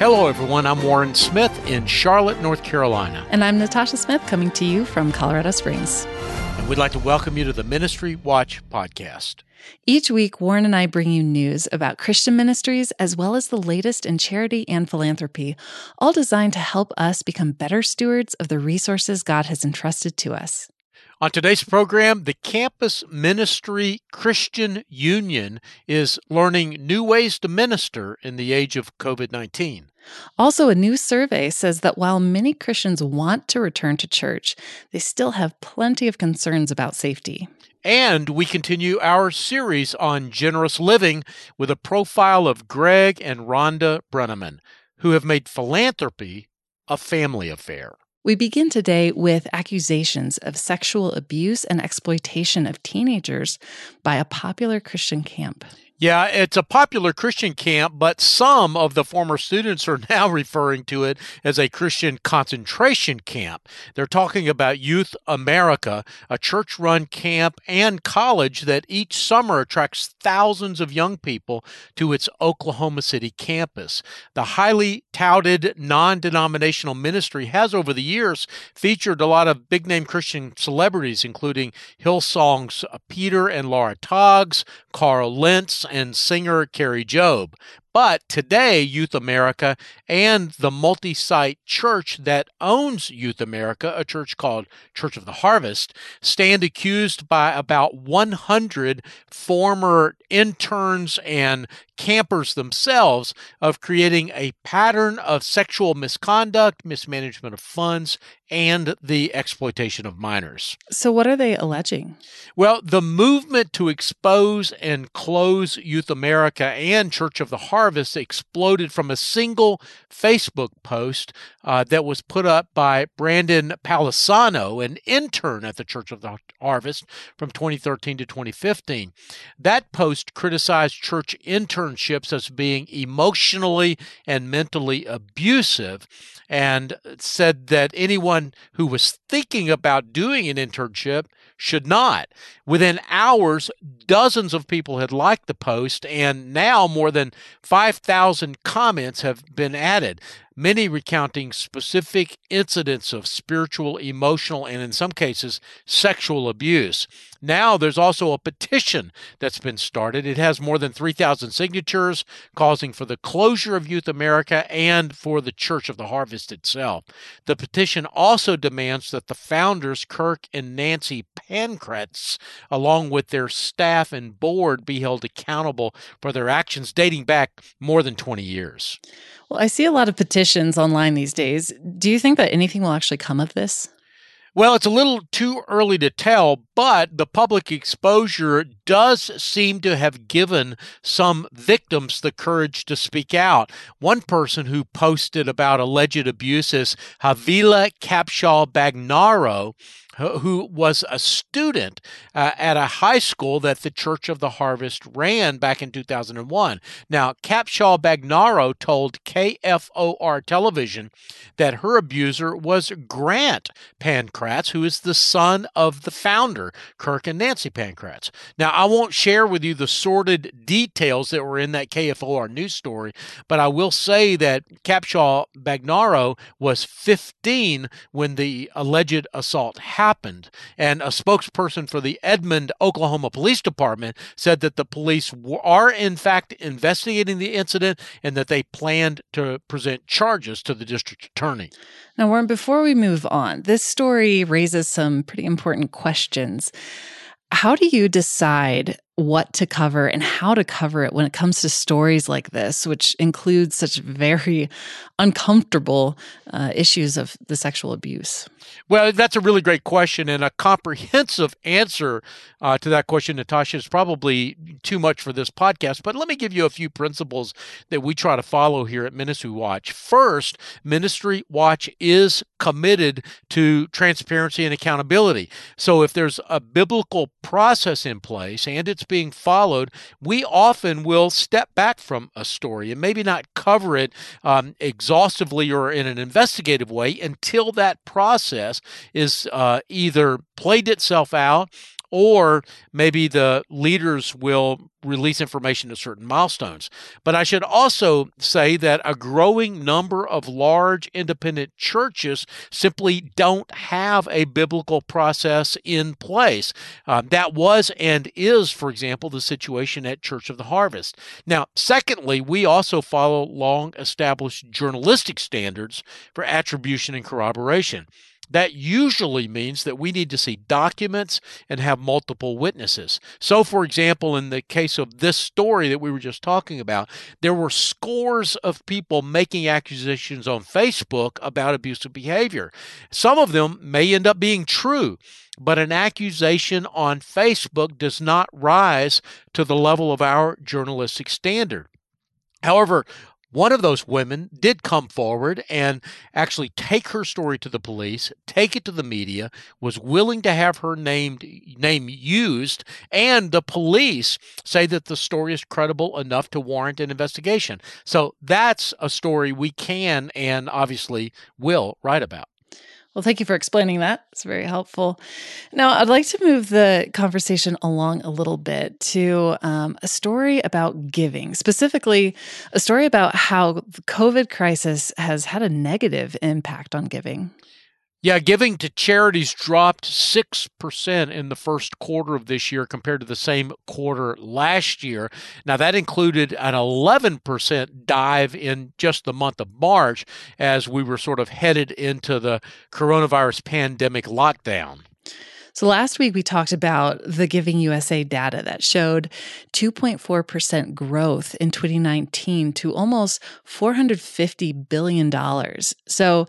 Hello, everyone. I'm Warren Smith in Charlotte, North Carolina. And I'm Natasha Smith coming to you from Colorado Springs. And we'd like to welcome you to the Ministry Watch podcast. Each week, Warren and I bring you news about Christian ministries as well as the latest in charity and philanthropy, all designed to help us become better stewards of the resources God has entrusted to us. On today's program, the Campus Ministry Christian Union is learning new ways to minister in the age of COVID 19. Also, a new survey says that while many Christians want to return to church, they still have plenty of concerns about safety. And we continue our series on generous living with a profile of Greg and Rhonda Brenneman, who have made philanthropy a family affair. We begin today with accusations of sexual abuse and exploitation of teenagers by a popular Christian camp. Yeah, it's a popular Christian camp, but some of the former students are now referring to it as a Christian concentration camp. They're talking about Youth America, a church run camp and college that each summer attracts thousands of young people to its Oklahoma City campus. The highly touted non denominational ministry has over the years featured a lot of big name Christian celebrities, including Hillsong's Peter and Laura Toggs, Carl Lentz, and singer Kari Jobe. But today, Youth America and the multi site church that owns Youth America, a church called Church of the Harvest, stand accused by about 100 former interns and campers themselves of creating a pattern of sexual misconduct, mismanagement of funds, and the exploitation of minors. So, what are they alleging? Well, the movement to expose and close Youth America and Church of the Harvest exploded from a single Facebook post uh, that was put up by Brandon Palisano, an intern at the Church of the Harvest from 2013 to 2015. That post criticized church internships as being emotionally and mentally abusive and said that anyone who was thinking about doing an internship should not. Within hours, dozens of people had liked the post, and now more than 5,000 comments have been added many recounting specific incidents of spiritual, emotional, and in some cases, sexual abuse. Now there's also a petition that's been started. It has more than 3,000 signatures causing for the closure of Youth America and for the Church of the Harvest itself. The petition also demands that the founders, Kirk and Nancy Pankratz, along with their staff and board, be held accountable for their actions dating back more than 20 years. Well, I see a lot of petitions online these days. Do you think that anything will actually come of this? Well, it's a little too early to tell, but the public exposure does seem to have given some victims the courage to speak out. One person who posted about alleged abuses, Havila Capshaw Bagnaro, who was a student uh, at a high school that the Church of the Harvest ran back in 2001. Now, Capshaw Bagnaro told KFOR television that her abuser was Grant Pankratz, who is the son of the founder, Kirk and Nancy Pankratz. Now, I won't share with you the sordid details that were in that KFOR news story, but I will say that Capshaw Bagnaro was 15 when the alleged assault happened happened. And a spokesperson for the Edmond, Oklahoma Police Department said that the police are, in fact, investigating the incident and that they planned to present charges to the district attorney. Now, Warren, before we move on, this story raises some pretty important questions. How do you decide what to cover and how to cover it when it comes to stories like this, which includes such very uncomfortable uh, issues of the sexual abuse? Well, that's a really great question, and a comprehensive answer uh, to that question, Natasha, is probably too much for this podcast. But let me give you a few principles that we try to follow here at Ministry Watch. First, Ministry Watch is committed to transparency and accountability. So if there's a biblical process in place and it's being followed, we often will step back from a story and maybe not cover it um, exhaustively or in an investigative way until that process is uh, either played itself out or maybe the leaders will release information at certain milestones. But I should also say that a growing number of large independent churches simply don't have a biblical process in place. Uh, that was and is, for example, the situation at Church of the Harvest. Now, secondly, we also follow long established journalistic standards for attribution and corroboration. That usually means that we need to see documents and have multiple witnesses. So, for example, in the case of this story that we were just talking about, there were scores of people making accusations on Facebook about abusive behavior. Some of them may end up being true, but an accusation on Facebook does not rise to the level of our journalistic standard. However, one of those women did come forward and actually take her story to the police, take it to the media, was willing to have her named name used, and the police say that the story is credible enough to warrant an investigation. So that's a story we can and obviously will write about. Well, thank you for explaining that. It's very helpful. Now, I'd like to move the conversation along a little bit to um, a story about giving, specifically, a story about how the COVID crisis has had a negative impact on giving. Yeah, giving to charities dropped 6% in the first quarter of this year compared to the same quarter last year. Now, that included an 11% dive in just the month of March as we were sort of headed into the coronavirus pandemic lockdown. So last week we talked about the Giving USA data that showed 2.4% growth in 2019 to almost $450 billion. So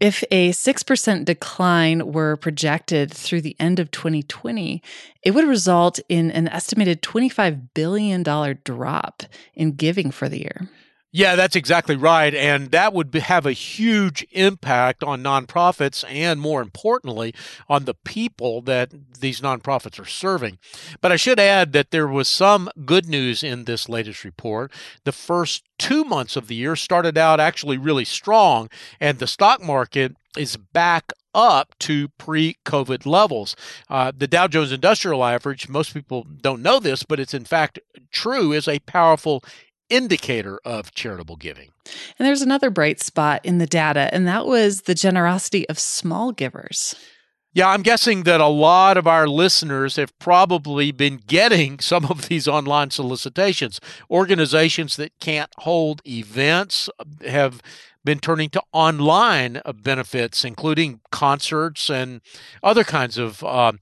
if a 6% decline were projected through the end of 2020, it would result in an estimated $25 billion drop in giving for the year. Yeah, that's exactly right. And that would have a huge impact on nonprofits and, more importantly, on the people that these nonprofits are serving. But I should add that there was some good news in this latest report. The first two months of the year started out actually really strong, and the stock market is back up to pre COVID levels. Uh, the Dow Jones Industrial Average, most people don't know this, but it's in fact true, is a powerful indicator of charitable giving. And there's another bright spot in the data, and that was the generosity of small givers. Yeah, I'm guessing that a lot of our listeners have probably been getting some of these online solicitations. Organizations that can't hold events have been turning to online benefits, including concerts and other kinds of uh,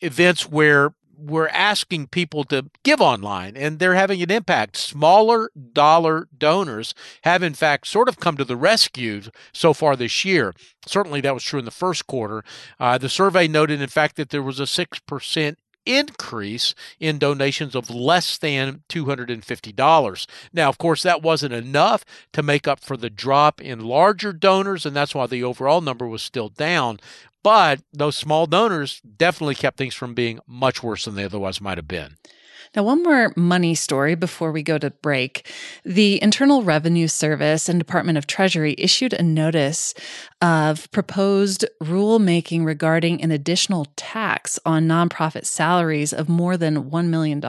events where we're asking people to give online and they're having an impact. Smaller dollar donors have, in fact, sort of come to the rescue so far this year. Certainly that was true in the first quarter. Uh, the survey noted, in fact, that there was a 6% increase in donations of less than $250. Now, of course, that wasn't enough to make up for the drop in larger donors, and that's why the overall number was still down. But those small donors definitely kept things from being much worse than they otherwise might have been. Now, one more money story before we go to break. The Internal Revenue Service and Department of Treasury issued a notice of proposed rulemaking regarding an additional tax on nonprofit salaries of more than $1 million.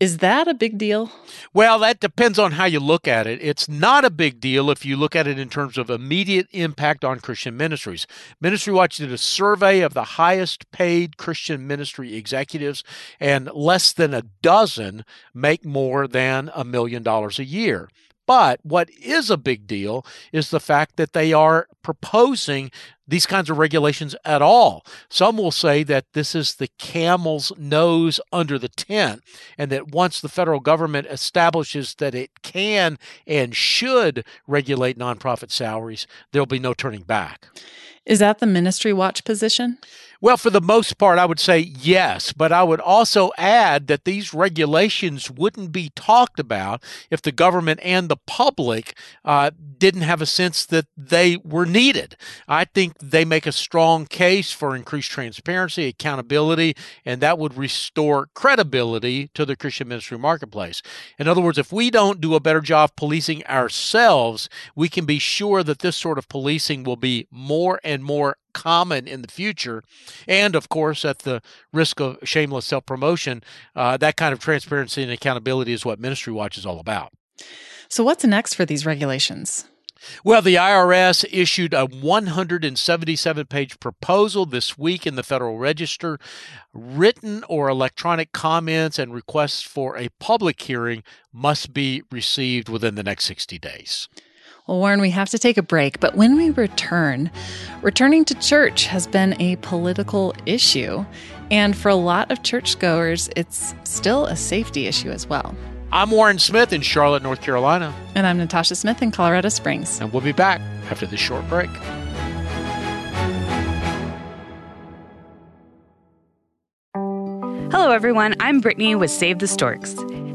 Is that a big deal? Well, that depends on how you look at it. It's not a big deal if you look at it in terms of immediate impact on Christian ministries. Ministry Watch did a survey of the highest paid Christian ministry executives, and less than a dozen make more than a million dollars a year. But what is a big deal is the fact that they are proposing these kinds of regulations at all. Some will say that this is the camel's nose under the tent, and that once the federal government establishes that it can and should regulate nonprofit salaries, there'll be no turning back. Is that the ministry watch position? Well, for the most part, I would say yes, but I would also add that these regulations wouldn't be talked about if the government and the public uh, didn't have a sense that they were needed. I think they make a strong case for increased transparency, accountability, and that would restore credibility to the Christian ministry marketplace. In other words, if we don't do a better job policing ourselves, we can be sure that this sort of policing will be more and more common in the future. And of course, at the risk of shameless self promotion, uh, that kind of transparency and accountability is what Ministry Watch is all about. So, what's next for these regulations? Well, the IRS issued a 177 page proposal this week in the Federal Register. Written or electronic comments and requests for a public hearing must be received within the next 60 days. Well, Warren, we have to take a break, but when we return, returning to church has been a political issue. And for a lot of churchgoers, it's still a safety issue as well. I'm Warren Smith in Charlotte, North Carolina. And I'm Natasha Smith in Colorado Springs. And we'll be back after this short break. Hello, everyone. I'm Brittany with Save the Storks.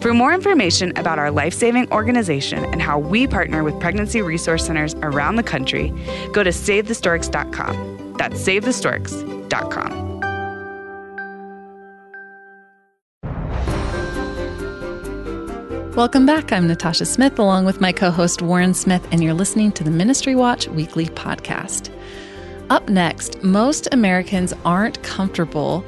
For more information about our life saving organization and how we partner with pregnancy resource centers around the country, go to SaveTheStorks.com. That's SaveTheStorks.com. Welcome back. I'm Natasha Smith, along with my co host Warren Smith, and you're listening to the Ministry Watch Weekly Podcast. Up next, most Americans aren't comfortable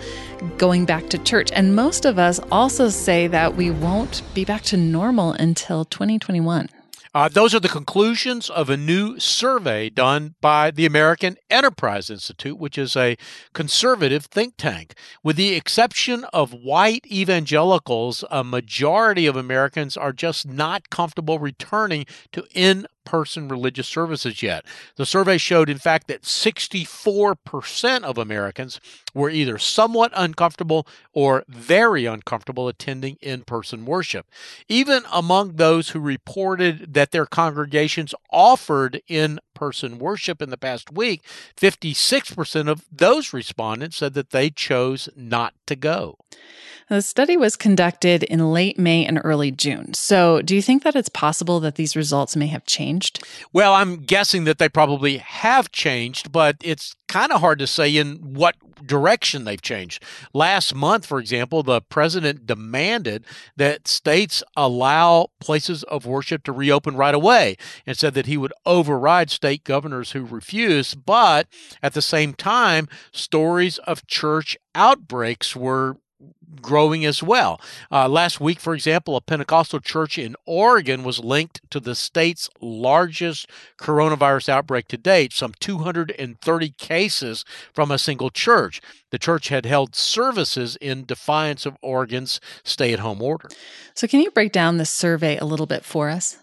going back to church, and most of us also say that we won't be back to normal until 2021. Uh, those are the conclusions of a new survey done by the American Enterprise Institute, which is a conservative think tank. With the exception of white evangelicals, a majority of Americans are just not comfortable returning to in person religious services yet. The survey showed, in fact, that 64% of Americans were either somewhat uncomfortable or very uncomfortable attending in person worship. Even among those who reported that their congregations offered in person worship in the past week, 56% of those respondents said that they chose not to go. The study was conducted in late May and early June. So, do you think that it's possible that these results may have changed? Well, I'm guessing that they probably have changed, but it's kind of hard to say in what direction they've changed. Last month, for example, the president demanded that states allow places of worship to reopen right away and said that he would override state governors who refuse. But at the same time, stories of church outbreaks were growing as well. Uh, last week, for example, a Pentecostal church in Oregon was linked to the state's largest coronavirus outbreak to date, some 230 cases from a single church. The church had held services in defiance of Oregon's stay at home order. So, can you break down this survey a little bit for us?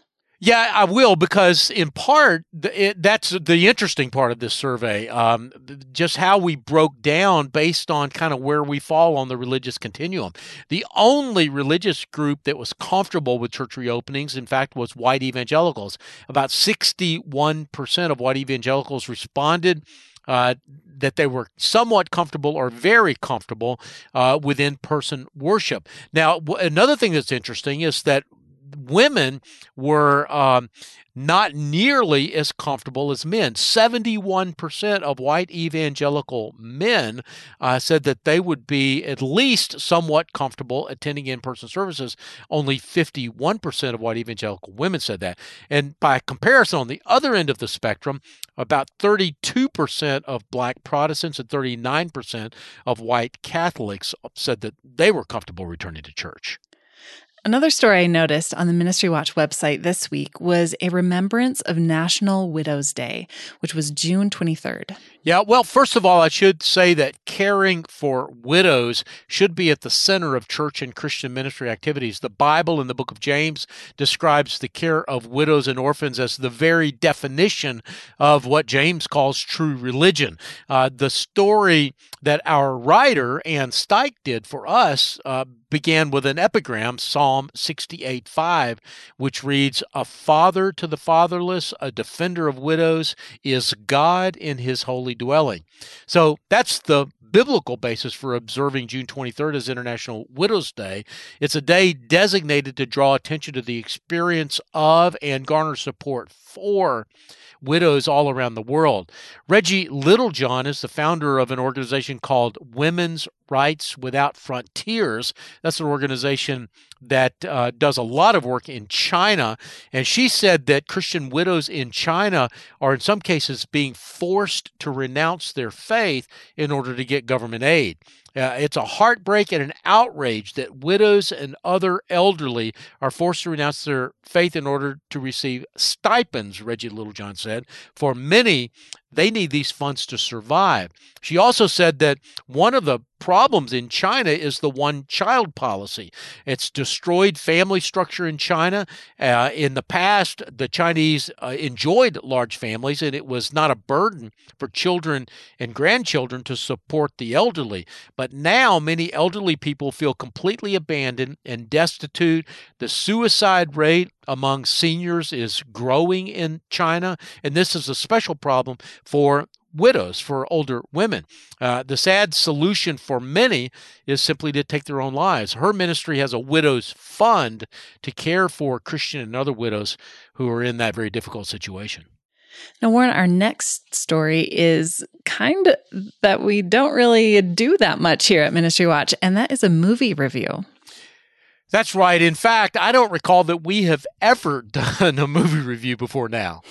Yeah, I will because in part it, that's the interesting part of this survey. Um, just how we broke down based on kind of where we fall on the religious continuum. The only religious group that was comfortable with church reopenings, in fact, was white evangelicals. About sixty-one percent of white evangelicals responded. Uh, that they were somewhat comfortable or very comfortable uh, with in person worship. Now, w- another thing that's interesting is that women were um, not nearly as comfortable as men. 71% of white evangelical men uh, said that they would be at least somewhat comfortable attending in person services. Only 51% of white evangelical women said that. And by comparison, on the other end of the spectrum, about 32% of black Protestants and 39% of white Catholics said that they were comfortable returning to church. Another story I noticed on the Ministry Watch website this week was a remembrance of National Widows Day, which was June 23rd. Yeah, well, first of all, I should say that caring for widows should be at the center of church and Christian ministry activities. The Bible in the book of James describes the care of widows and orphans as the very definition of what James calls true religion. Uh, the story that our writer, Ann Steich, did for us uh, began with an epigram, Psalm 68 5, which reads, A father to the fatherless, a defender of widows, is God in his holy dwelling. So that's the biblical basis for observing June 23rd as International Widows Day. It's a day designated to draw attention to the experience of and garner support for widows all around the world. Reggie Littlejohn is the founder of an organization called Women's Rights Without Frontiers. That's an organization that uh, does a lot of work in China. And she said that Christian widows in China are, in some cases, being forced to renounce their faith in order to get government aid. Uh, it's a heartbreak and an outrage that widows and other elderly are forced to renounce their faith in order to receive stipends, Reggie Littlejohn said. For many, they need these funds to survive. She also said that one of the problems in China is the one child policy. It's destroyed family structure in China. Uh, in the past, the Chinese uh, enjoyed large families, and it was not a burden for children and grandchildren to support the elderly. But now, many elderly people feel completely abandoned and destitute. The suicide rate among seniors is growing in China, and this is a special problem for widows, for older women. Uh, the sad solution for many is simply to take their own lives. Her ministry has a widows fund to care for Christian and other widows who are in that very difficult situation. Now, Warren, our next story is kind of that we don't really do that much here at Ministry Watch, and that is a movie review. That's right. In fact, I don't recall that we have ever done a movie review before now.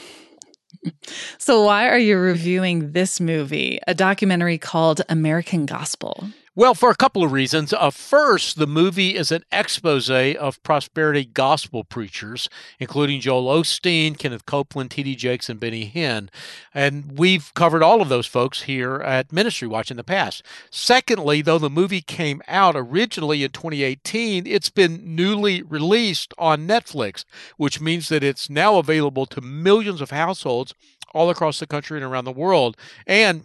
So, why are you reviewing this movie, a documentary called American Gospel? Well, for a couple of reasons. Uh, first, the movie is an expose of prosperity gospel preachers, including Joel Osteen, Kenneth Copeland, T.D. Jakes, and Benny Hinn. And we've covered all of those folks here at Ministry Watch in the past. Secondly, though the movie came out originally in 2018, it's been newly released on Netflix, which means that it's now available to millions of households all across the country and around the world. And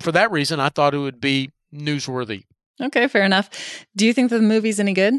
for that reason, I thought it would be newsworthy. Okay, fair enough. Do you think that the movie's any good?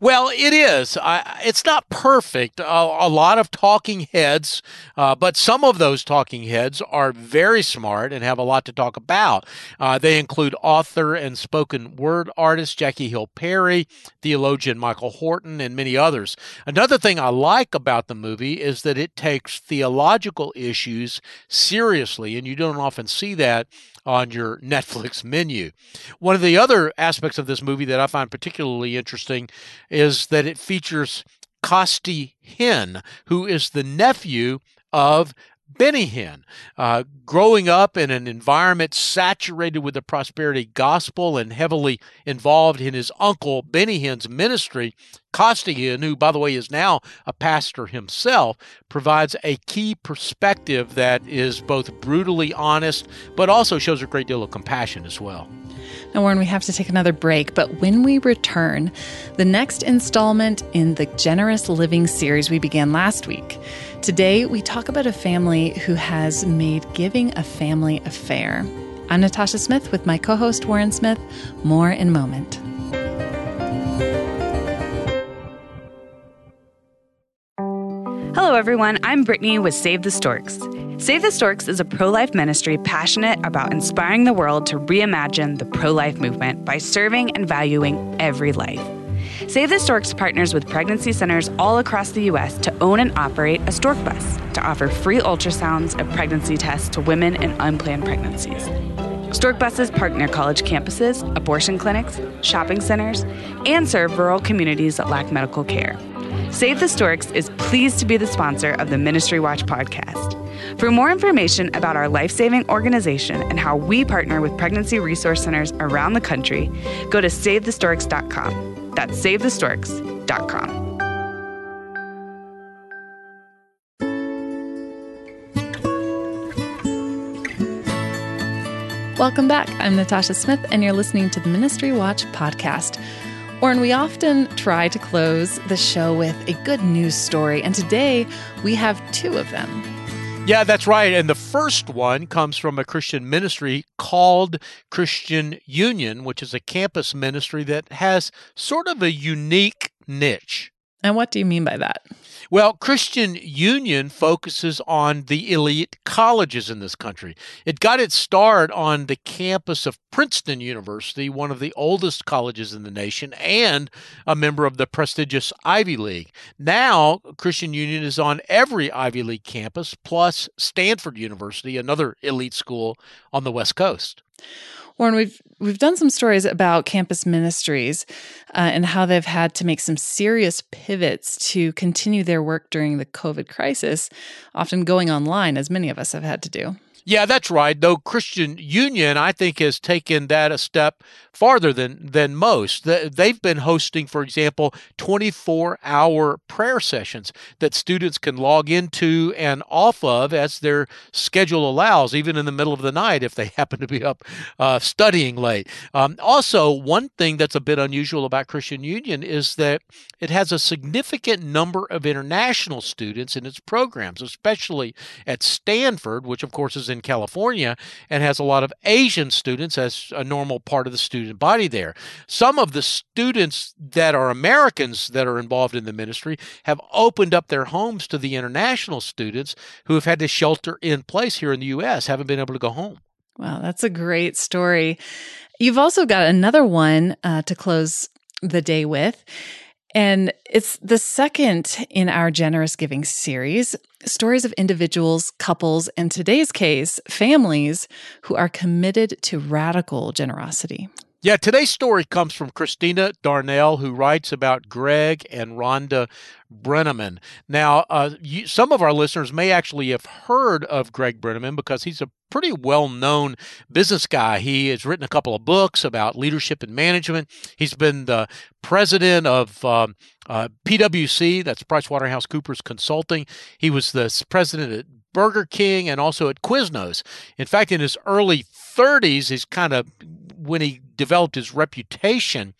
Well, it is. I, it's not perfect. A, a, lot of talking heads, uh, but some of those talking heads are very smart and have a lot to talk about. Uh, they include author and spoken word artist Jackie Hill Perry, theologian Michael Horton, and many others. Another thing I like about the movie is that it takes theological issues seriously, and you don't often see that on your Netflix menu. One of the other aspects of this movie that I find particularly interesting is that it features Costi Hinn, who is the nephew of Benny Hinn. Uh, growing up in an environment saturated with the prosperity gospel and heavily involved in his uncle Benny Hinn's ministry, Costi Hinn, who, by the way, is now a pastor himself, provides a key perspective that is both brutally honest, but also shows a great deal of compassion as well. Now, Warren, we have to take another break, but when we return, the next installment in the Generous Living series we began last week. Today, we talk about a family who has made giving a family affair. I'm Natasha Smith with my co host Warren Smith. More in a moment. Hello, everyone. I'm Brittany with Save the Storks. Save the Storks is a pro life ministry passionate about inspiring the world to reimagine the pro life movement by serving and valuing every life. Save the Storks partners with pregnancy centers all across the U.S. to own and operate a stork bus to offer free ultrasounds and pregnancy tests to women in unplanned pregnancies. Stork buses park near college campuses, abortion clinics, shopping centers, and serve rural communities that lack medical care. Save the Storks is pleased to be the sponsor of the Ministry Watch podcast. For more information about our life saving organization and how we partner with pregnancy resource centers around the country, go to SaveTheStorks.com. That's SaveTheStorks.com. Welcome back. I'm Natasha Smith, and you're listening to the Ministry Watch podcast. Warren, we often try to close the show with a good news story, and today we have two of them. Yeah, that's right. And the first one comes from a Christian ministry called Christian Union, which is a campus ministry that has sort of a unique niche. And what do you mean by that? Well, Christian Union focuses on the elite colleges in this country. It got its start on the campus of Princeton University, one of the oldest colleges in the nation, and a member of the prestigious Ivy League. Now, Christian Union is on every Ivy League campus, plus Stanford University, another elite school on the West Coast. Warren, we've we've done some stories about campus ministries uh, and how they've had to make some serious pivots to continue their work during the COVID crisis, often going online, as many of us have had to do. Yeah, that's right. Though Christian Union, I think, has taken that a step farther than than most. They've been hosting, for example, 24-hour prayer sessions that students can log into and off of as their schedule allows, even in the middle of the night if they happen to be up uh, studying late. Um, also, one thing that's a bit unusual about Christian Union is that it has a significant number of international students in its programs, especially at Stanford, which of course is in California and has a lot of Asian students as a normal part of the student body there. Some of the students that are Americans that are involved in the ministry have opened up their homes to the international students who have had to shelter in place here in the U.S., haven't been able to go home. Wow, that's a great story. You've also got another one uh, to close the day with. And it's the second in our generous giving series stories of individuals, couples, and today's case, families who are committed to radical generosity. Yeah, today's story comes from Christina Darnell, who writes about Greg and Rhonda Brenneman. Now, uh, you, some of our listeners may actually have heard of Greg Brenneman because he's a pretty well known business guy. He has written a couple of books about leadership and management. He's been the president of um, uh, PwC, that's PricewaterhouseCoopers Consulting. He was the president at Burger King and also at Quiznos. In fact, in his early 30s, he's kind of when he developed his reputation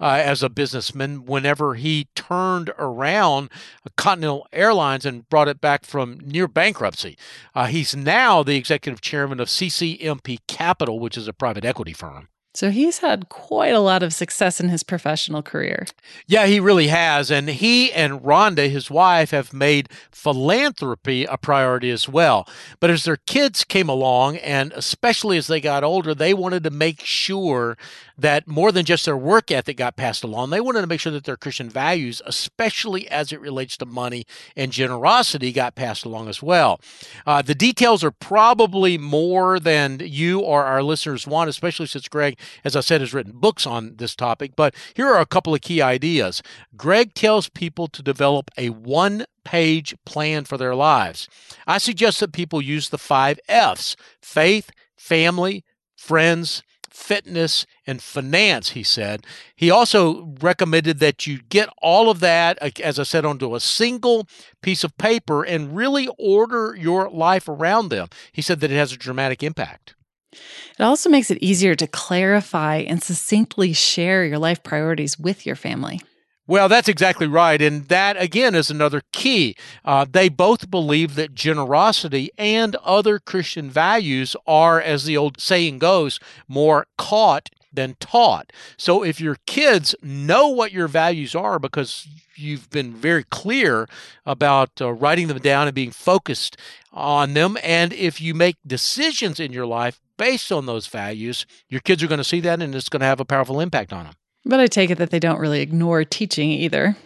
uh, as a businessman whenever he turned around Continental Airlines and brought it back from near bankruptcy. Uh, he's now the executive chairman of CCMP Capital, which is a private equity firm. So he's had quite a lot of success in his professional career. Yeah, he really has. And he and Rhonda, his wife, have made philanthropy a priority as well. But as their kids came along, and especially as they got older, they wanted to make sure that more than just their work ethic got passed along, they wanted to make sure that their Christian values, especially as it relates to money and generosity, got passed along as well. Uh, the details are probably more than you or our listeners want, especially since Greg as I said, has written books on this topic, but here are a couple of key ideas. Greg tells people to develop a one page plan for their lives. I suggest that people use the five F's faith, family, friends, fitness, and finance, he said. He also recommended that you get all of that, uh, as I said, onto a single piece of paper and really order your life around them. He said that it has a dramatic impact. It also makes it easier to clarify and succinctly share your life priorities with your family. Well, that's exactly right. And that, again, is another key. Uh, they both believe that generosity and other Christian values are, as the old saying goes, more caught than taught. So if your kids know what your values are because you've been very clear about uh, writing them down and being focused on them, and if you make decisions in your life based on those values, your kids are going to see that and it's going to have a powerful impact on them. But I take it that they don't really ignore teaching either.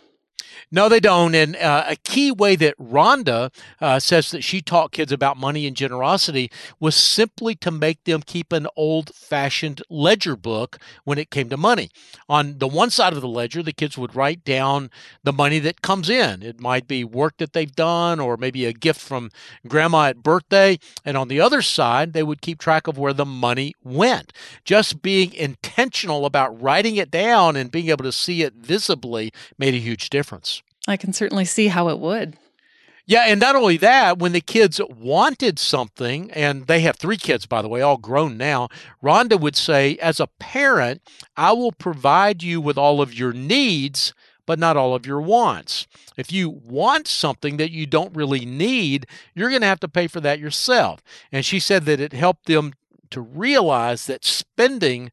No, they don't. And uh, a key way that Rhonda uh, says that she taught kids about money and generosity was simply to make them keep an old fashioned ledger book when it came to money. On the one side of the ledger, the kids would write down the money that comes in. It might be work that they've done or maybe a gift from grandma at birthday. And on the other side, they would keep track of where the money went. Just being intentional about writing it down and being able to see it visibly made a huge difference. I can certainly see how it would. Yeah, and not only that, when the kids wanted something, and they have three kids, by the way, all grown now, Rhonda would say, as a parent, I will provide you with all of your needs, but not all of your wants. If you want something that you don't really need, you're going to have to pay for that yourself. And she said that it helped them to realize that spending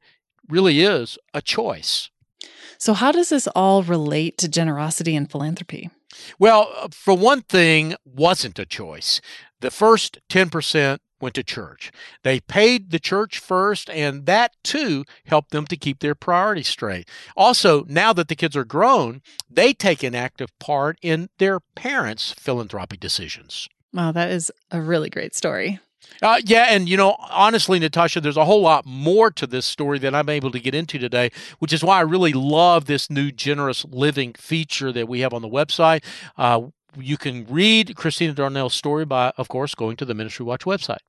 really is a choice. So, how does this all relate to generosity and philanthropy? Well, uh, for one thing, wasn't a choice. The first 10% went to church. They paid the church first, and that too helped them to keep their priorities straight. Also, now that the kids are grown, they take an active part in their parents' philanthropic decisions. Wow, that is a really great story. Uh, yeah, and you know, honestly, Natasha, there's a whole lot more to this story than I'm able to get into today, which is why I really love this new generous living feature that we have on the website. Uh, you can read Christina Darnell's story by, of course, going to the Ministry Watch website.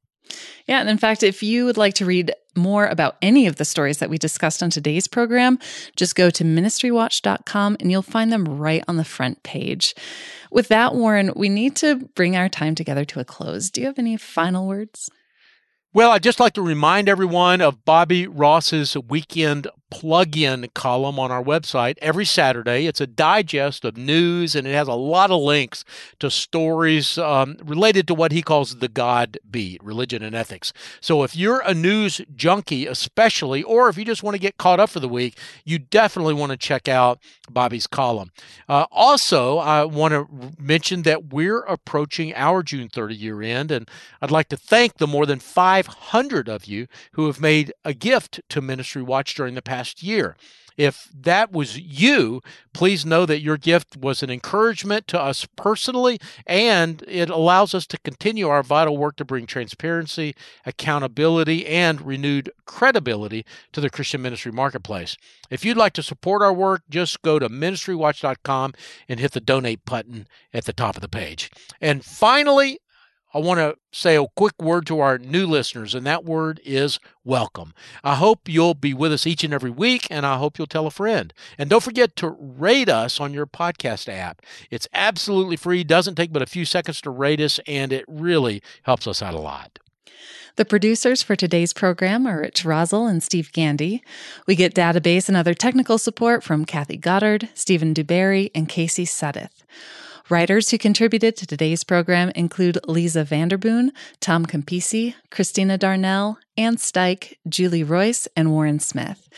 Yeah, and in fact, if you would like to read more about any of the stories that we discussed on today's program, just go to ministrywatch.com and you'll find them right on the front page. With that, Warren, we need to bring our time together to a close. Do you have any final words? Well, I'd just like to remind everyone of Bobby Ross's weekend plug-in column on our website every Saturday. It's a digest of news, and it has a lot of links to stories um, related to what he calls the God beat, religion and ethics. So if you're a news junkie, especially, or if you just want to get caught up for the week, you definitely want to check out Bobby's column. Uh, also, I want to mention that we're approaching our June 30 year end, and I'd like to thank the more than 500 of you who have made a gift to Ministry Watch during the past past year. If that was you, please know that your gift was an encouragement to us personally, and it allows us to continue our vital work to bring transparency, accountability, and renewed credibility to the Christian ministry marketplace. If you'd like to support our work, just go to ministrywatch.com and hit the donate button at the top of the page. And finally, I want to say a quick word to our new listeners, and that word is welcome. I hope you'll be with us each and every week, and I hope you'll tell a friend. And don't forget to rate us on your podcast app. It's absolutely free, doesn't take but a few seconds to rate us, and it really helps us out a lot. The producers for today's program are Rich Rosel and Steve Gandy. We get database and other technical support from Kathy Goddard, Stephen DuBarry, and Casey Suddeth. Writers who contributed to today's program include Lisa Vanderboon, Tom Campisi, Christina Darnell, Ann Steich, Julie Royce, and Warren Smith.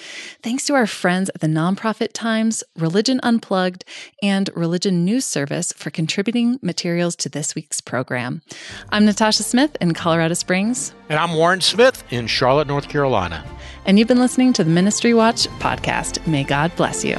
Thanks to our friends at the Nonprofit Times, Religion Unplugged, and Religion News Service for contributing materials to this week's program. I'm Natasha Smith in Colorado Springs. And I'm Warren Smith in Charlotte, North Carolina. And you've been listening to the Ministry Watch podcast. May God bless you.